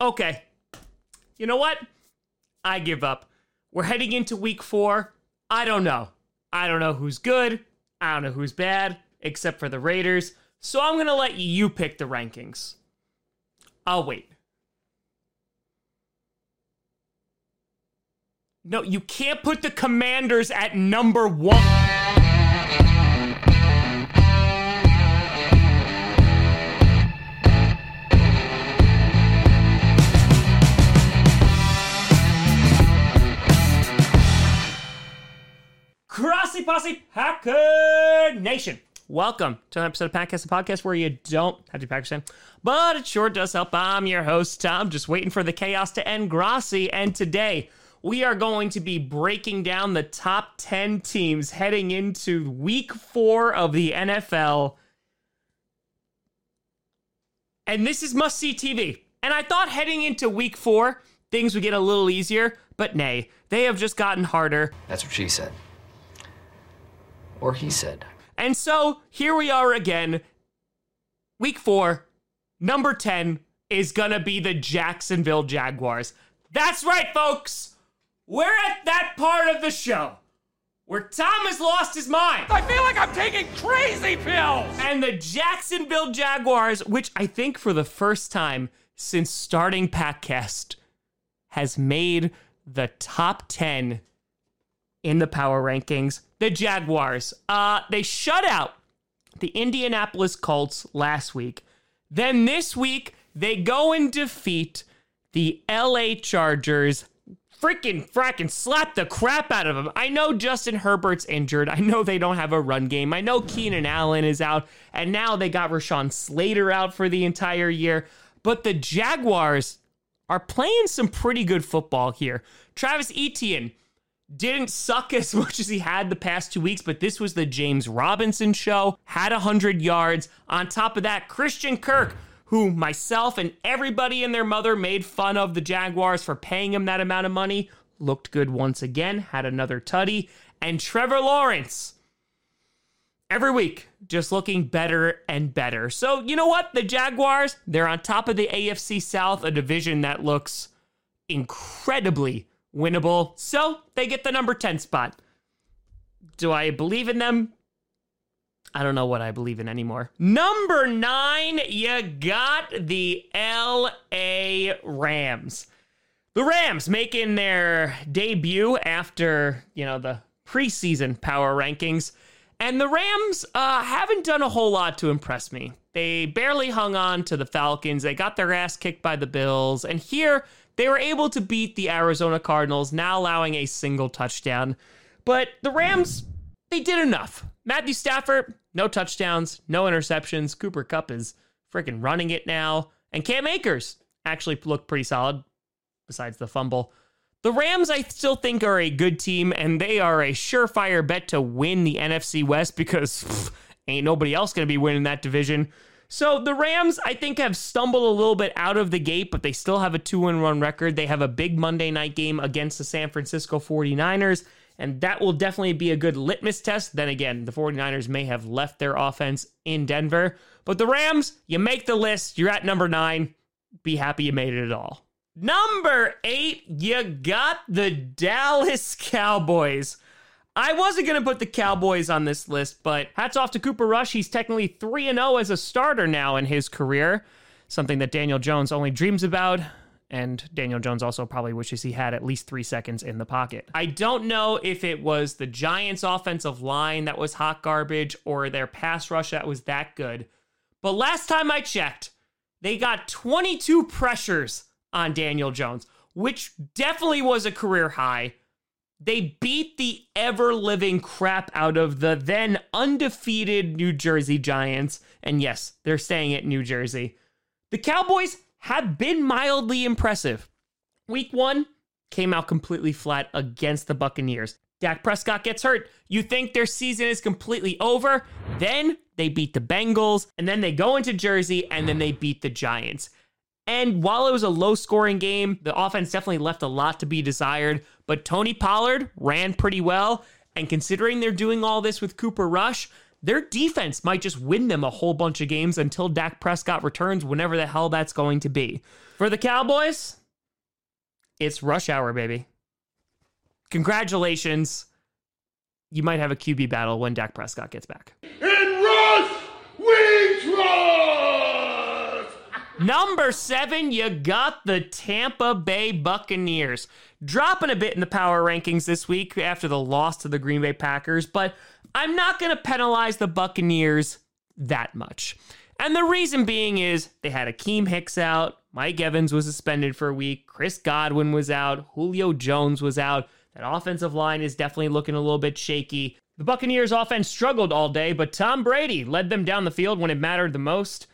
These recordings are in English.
Okay. You know what? I give up. We're heading into week four. I don't know. I don't know who's good. I don't know who's bad, except for the Raiders. So I'm going to let you pick the rankings. I'll wait. No, you can't put the commanders at number one. Posse Packer Nation. Welcome to an episode of Packcast, a podcast where you don't have to be Packers fan, but it sure does help. I'm your host, Tom, just waiting for the chaos to end Grossi. And today, we are going to be breaking down the top 10 teams heading into week four of the NFL. And this is must see TV. And I thought heading into week four, things would get a little easier, but nay, they have just gotten harder. That's what she said. Or he said. And so here we are again. Week four, number 10 is going to be the Jacksonville Jaguars. That's right, folks. We're at that part of the show where Tom has lost his mind. I feel like I'm taking crazy pills. And the Jacksonville Jaguars, which I think for the first time since starting Packcast, has made the top 10 in the power rankings. The Jaguars, uh, they shut out the Indianapolis Colts last week. Then this week, they go and defeat the LA Chargers. Freaking fracking slap the crap out of them. I know Justin Herbert's injured. I know they don't have a run game. I know Keenan Allen is out. And now they got Rashawn Slater out for the entire year. But the Jaguars are playing some pretty good football here. Travis Etienne, didn't suck as much as he had the past two weeks, but this was the James Robinson show. Had 100 yards. On top of that, Christian Kirk, who myself and everybody and their mother made fun of the Jaguars for paying him that amount of money, looked good once again, had another tutty. And Trevor Lawrence, every week, just looking better and better. So, you know what? The Jaguars, they're on top of the AFC South, a division that looks incredibly winnable. So they get the number 10 spot. Do I believe in them? I don't know what I believe in anymore. Number nine, you got the LA Rams. The Rams making their debut after, you know, the preseason power rankings. And the Rams uh, haven't done a whole lot to impress me. They barely hung on to the Falcons. They got their ass kicked by the Bills. And here, they were able to beat the Arizona Cardinals, now allowing a single touchdown. But the Rams, they did enough. Matthew Stafford, no touchdowns, no interceptions. Cooper Kupp is freaking running it now. And Cam Akers actually looked pretty solid, besides the fumble. The Rams, I still think, are a good team, and they are a surefire bet to win the NFC West because pff, ain't nobody else going to be winning that division. So the Rams, I think, have stumbled a little bit out of the gate, but they still have a 2 1 run record. They have a big Monday night game against the San Francisco 49ers, and that will definitely be a good litmus test. Then again, the 49ers may have left their offense in Denver, but the Rams, you make the list, you're at number nine. Be happy you made it at all. Number eight, you got the Dallas Cowboys. I wasn't going to put the Cowboys on this list, but hats off to Cooper Rush. He's technically 3 0 as a starter now in his career, something that Daniel Jones only dreams about. And Daniel Jones also probably wishes he had at least three seconds in the pocket. I don't know if it was the Giants' offensive line that was hot garbage or their pass rush that was that good. But last time I checked, they got 22 pressures on Daniel Jones, which definitely was a career high. They beat the ever living crap out of the then undefeated New Jersey Giants. And yes, they're staying at New Jersey. The Cowboys have been mildly impressive. Week one came out completely flat against the Buccaneers. Dak Prescott gets hurt. You think their season is completely over. Then they beat the Bengals, and then they go into Jersey, and then they beat the Giants. And while it was a low scoring game, the offense definitely left a lot to be desired. But Tony Pollard ran pretty well. And considering they're doing all this with Cooper Rush, their defense might just win them a whole bunch of games until Dak Prescott returns, whenever the hell that's going to be. For the Cowboys, it's rush hour, baby. Congratulations. You might have a QB battle when Dak Prescott gets back. In Rush, we trust! Number seven, you got the Tampa Bay Buccaneers. Dropping a bit in the power rankings this week after the loss to the Green Bay Packers, but I'm not going to penalize the Buccaneers that much. And the reason being is they had Akiem Hicks out, Mike Evans was suspended for a week, Chris Godwin was out, Julio Jones was out. That offensive line is definitely looking a little bit shaky. The Buccaneers offense struggled all day, but Tom Brady led them down the field when it mattered the most.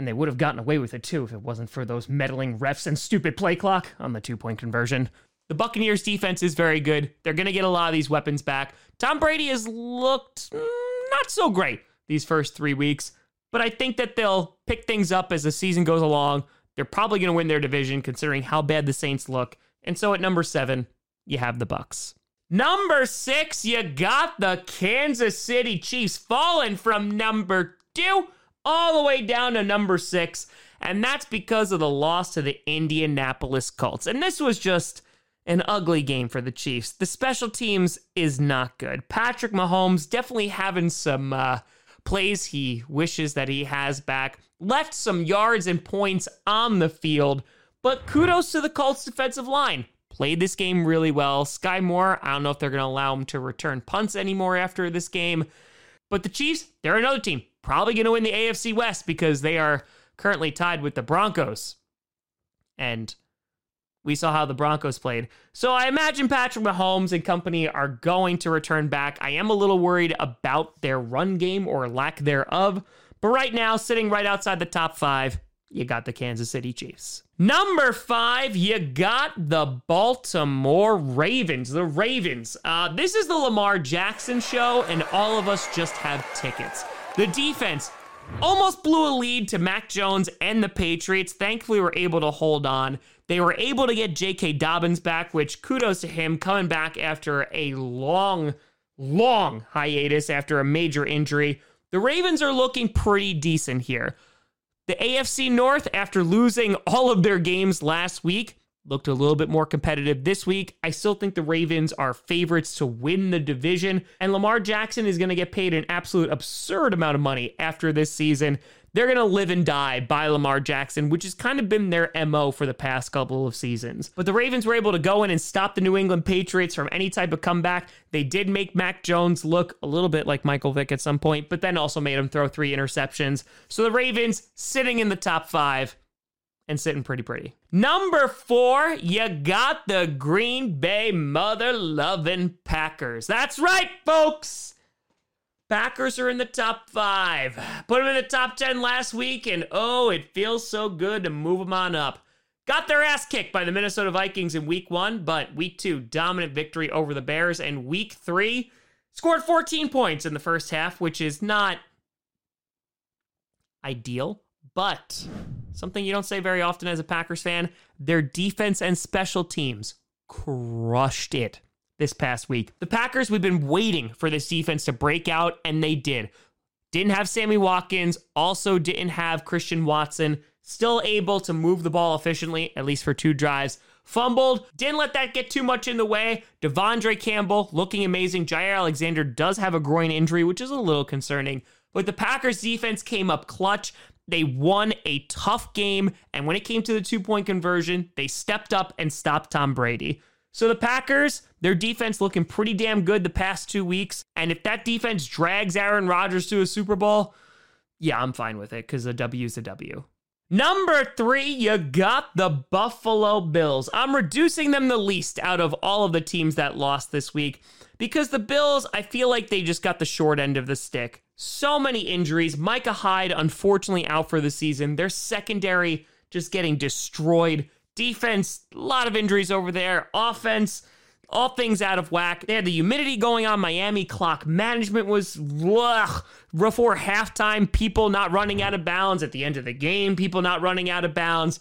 And they would have gotten away with it too if it wasn't for those meddling refs and stupid play clock on the two point conversion. The Buccaneers defense is very good. They're going to get a lot of these weapons back. Tom Brady has looked mm, not so great these first three weeks, but I think that they'll pick things up as the season goes along. They're probably going to win their division considering how bad the Saints look. And so at number seven, you have the Bucks. Number six, you got the Kansas City Chiefs falling from number two all the way down to number six. And that's because of the loss to the Indianapolis Colts. And this was just an ugly game for the Chiefs. The special teams is not good. Patrick Mahomes definitely having some uh, plays he wishes that he has back. Left some yards and points on the field. But kudos to the Colts defensive line played this game really well. Skyy Moore, I don't know if they're going to allow him to return punts anymore after this game. But the Chiefs, they're another team. Probably going to win the AFC West because they are currently tied with the Broncos. And we saw how the Broncos played. So I imagine Patrick Mahomes and company are going to return back. I am a little worried about their run game or lack thereof. But right now, sitting right outside the top five, you got the Kansas City Chiefs. Number five, you got the Baltimore Ravens. The Ravens. Uh, this is the Lamar Jackson show, and all of us just have tickets. The defense almost blew a lead to Mac Jones and the Patriots. Thankfully, were able to hold on. They were able to get J.K. Dobbins back, which kudos to him coming back after a long, long hiatus after a major injury. The Ravens are looking pretty decent here. The AFC North, after losing all of their games last week, looked a little bit more competitive this week. I still think the Ravens are favorites to win the division, and Lamar Jackson is going to get paid an absolute absurd amount of money after this season. They're going to live and die by Lamar Jackson, which has kind of been their MO for the past couple of seasons. But the Ravens were able to go in and stop the New England Patriots from any type of comeback. They did make Mac Jones look a little bit like Michael Vick at some point, but then also made him throw three interceptions. So the Ravens sitting in the top five and sitting pretty pretty. Number four, you got the Green Bay mother loving Packers. That's right, folks. Packers are in the top five. Put them in the top 10 last week, and oh, it feels so good to move them on up. Got their ass kicked by the Minnesota Vikings in week one, but week two, dominant victory over the Bears. And week three, scored 14 points in the first half, which is not ideal, but something you don't say very often as a Packers fan. Their defense and special teams crushed it this past week. The Packers, we've been waiting for this defense to break out, and they did. Didn't have Sammy Watkins, also didn't have Christian Watson, still able to move the ball efficiently, at least for two drives. Fumbled, didn't let that get too much in the way. De'Vondre Campbell looking amazing. Jaire Alexander does have a groin injury, which is a little concerning. But the Packers defense came up clutch. They won a tough game, and when it came to the two point conversion, they stepped up and stopped Tom Brady. So the Packers, their defense looking pretty damn good the past two weeks. And if that defense drags Aaron Rodgers to a Super Bowl, yeah, I'm fine with it because a W is a W. Number three, you got the Buffalo Bills. I'm reducing them the least out of all of the teams that lost this week because the Bills, I feel like they just got the short end of the stick. So many injuries. Micah Hyde, unfortunately, out for the season. Their secondary just getting destroyed. Defense, a lot of injuries over there. Offense, all things out of whack. They had the humidity going on. Miami clock management was ugh, before halftime. People not running out of bounds at the end of the game. People not running out of bounds.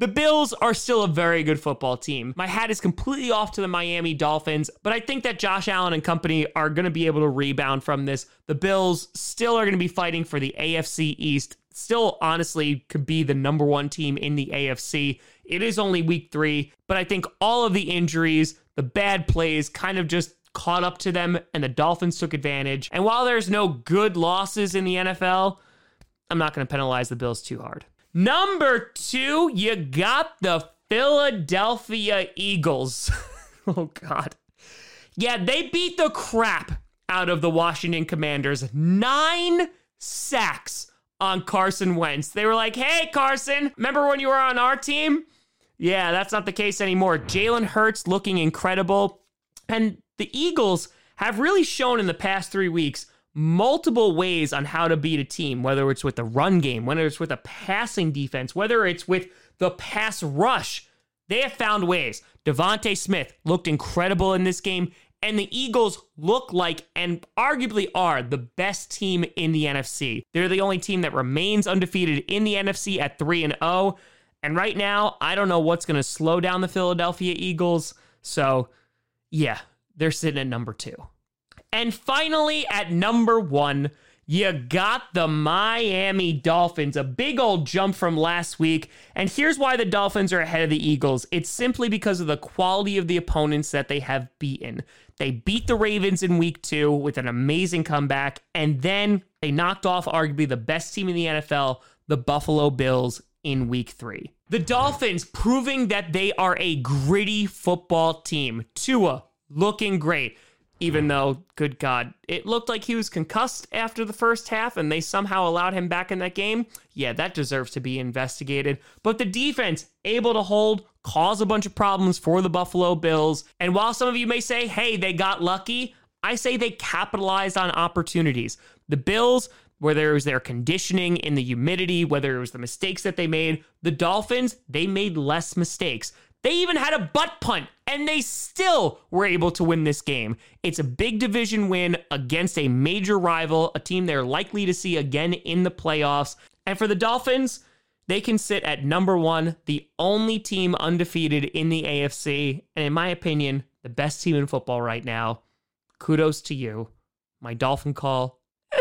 The Bills are still a very good football team. My hat is completely off to the Miami Dolphins, but I think that Josh Allen and company are going to be able to rebound from this. The Bills still are going to be fighting for the AFC East. Still, honestly, could be the number one team in the AFC. It is only week three, but I think all of the injuries, the bad plays kind of just caught up to them, and the Dolphins took advantage. And while there's no good losses in the NFL, I'm not going to penalize the Bills too hard. Number two, you got the Philadelphia Eagles. oh, God. Yeah, they beat the crap out of the Washington Commanders. Nine sacks on Carson Wentz. They were like, hey, Carson, remember when you were on our team? Yeah, that's not the case anymore. Jalen Hurts looking incredible. And the Eagles have really shown in the past three weeks multiple ways on how to beat a team, whether it's with the run game, whether it's with a passing defense, whether it's with the pass rush. They have found ways. DeVonta Smith looked incredible in this game, and the Eagles look like and arguably are the best team in the NFC. They're the only team that remains undefeated in the NFC at 3 and 0. And right now, I don't know what's going to slow down the Philadelphia Eagles. So, yeah, they're sitting at number 2. And finally, at number one, you got the Miami Dolphins, a big old jump from last week. And here's why the Dolphins are ahead of the Eagles it's simply because of the quality of the opponents that they have beaten. They beat the Ravens in week two with an amazing comeback, and then they knocked off arguably the best team in the NFL, the Buffalo Bills, in week three. The Dolphins proving that they are a gritty football team. Tua looking great even though, good God, it looked like he was concussed after the first half and they somehow allowed him back in that game. Yeah, that deserves to be investigated. But the defense, able to hold, cause a bunch of problems for the Buffalo Bills. And while some of you may say, hey, they got lucky, I say they capitalized on opportunities. The Bills, whether it was their conditioning in the humidity, whether it was the mistakes that they made, the Dolphins, they made less mistakes. They even had a butt punt, and they still were able to win this game. It's a big division win against a major rival, a team they're likely to see again in the playoffs. And for the Dolphins, they can sit at number one, the only team undefeated in the AFC, and in my opinion, the best team in football right now. Kudos to you. My Dolphin call.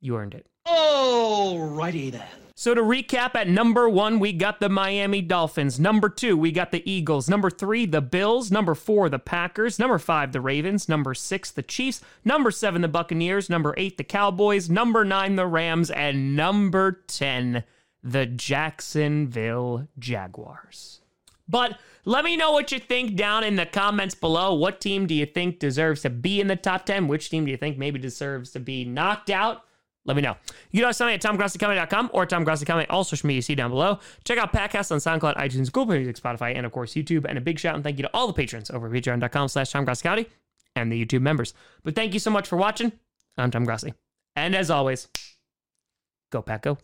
you earned it. Alrighty then. So to recap, at number one, we got the Miami Dolphins. Number two, we got the Eagles. Number three, the Bills. Number four, the Packers. Number five, the Ravens. Number six, the Chiefs. Number seven, the Buccaneers. Number eight, the Cowboys. Number nine, the Rams. And number 10, the Jacksonville Jaguars. But let me know what you think down in the comments below. What team do you think deserves to be in the top 10? Which team do you think maybe deserves to be knocked out? Let me know. You can also me at tomgrossicomedy.com or tomgrossicomedy, all social media you see down below. Check out podcasts on SoundCloud, iTunes, Google Music, Spotify, and of course YouTube. And a big shout and thank you to all the patrons over at patreon.com slash tomgrossicomedy and the YouTube members. But thank you so much for watching. I'm Tom Grossi. And as always, go Pack Go.